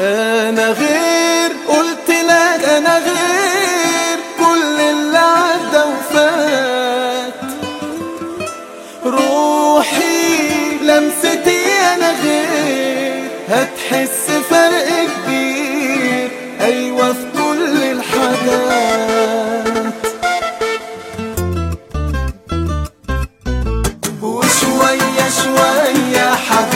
أنا غير قلت لك أنا غير كل اللي عدى وفات. روحي لمستي أنا غير هتحس فرق كبير. أيوه في كل الحاجات. وشوية شوية حبيبي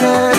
time.